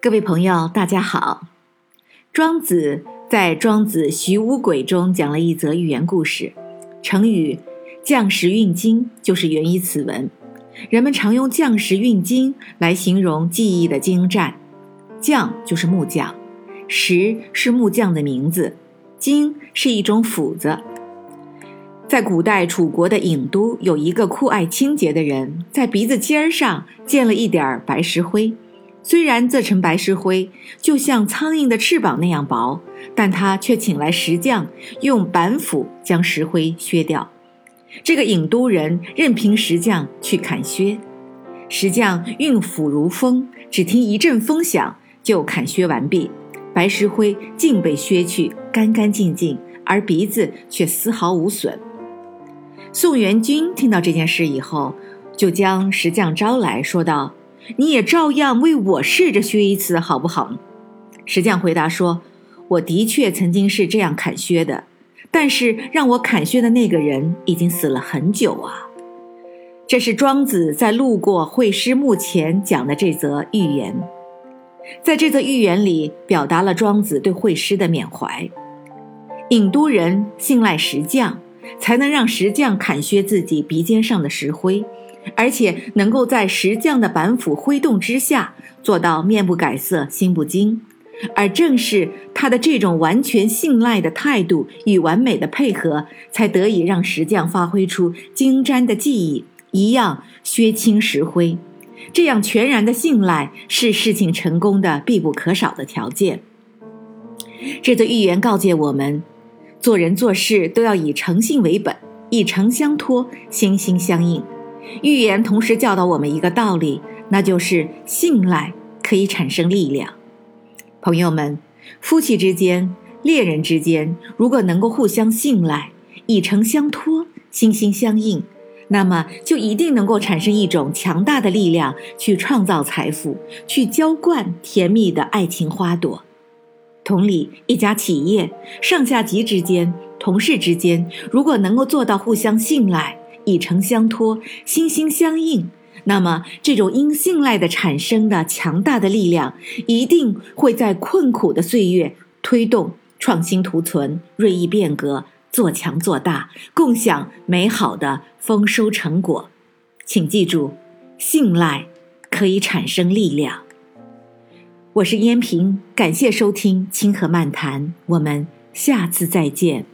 各位朋友，大家好。庄子在《庄子·徐无鬼》中讲了一则寓言故事，成语“将士运金”就是源于此文。人们常用“将士运金”来形容技艺的精湛。匠就是木匠，石是木匠的名字，金是一种斧子。在古代楚国的郢都，有一个酷爱清洁的人，在鼻子尖儿上溅了一点白石灰。虽然这层白石灰就像苍蝇的翅膀那样薄，但他却请来石匠用板斧将石灰削掉。这个郢都人任凭石匠去砍削，石匠运斧如风，只听一阵风响就砍削完毕，白石灰竟被削去，干干净净，而鼻子却丝毫无损。宋元君听到这件事以后，就将石匠招来说道。你也照样为我试着削一次，好不好？石匠回答说：“我的确曾经是这样砍削的，但是让我砍削的那个人已经死了很久啊。”这是庄子在路过惠师墓前讲的这则寓言。在这则寓言里，表达了庄子对惠师的缅怀。郢都人信赖石匠，才能让石匠砍削自己鼻尖上的石灰。而且能够在石匠的板斧挥动之下做到面不改色心不惊，而正是他的这种完全信赖的态度与完美的配合，才得以让石匠发挥出精湛的技艺，一样削青石灰。这样全然的信赖是事情成功的必不可少的条件。这则寓言告诫我们，做人做事都要以诚信为本，以诚相托，心心相印。寓言同时教导我们一个道理，那就是信赖可以产生力量。朋友们，夫妻之间、恋人之间，如果能够互相信赖、以诚相托、心心相印，那么就一定能够产生一种强大的力量，去创造财富，去浇灌甜蜜的爱情花朵。同理，一家企业上下级之间、同事之间，如果能够做到互相信赖，以诚相托，心心相印，那么这种因信赖的产生的强大的力量，一定会在困苦的岁月推动创新图存、锐意变革、做强做大，共享美好的丰收成果。请记住，信赖可以产生力量。我是燕平，感谢收听《清河漫谈》，我们下次再见。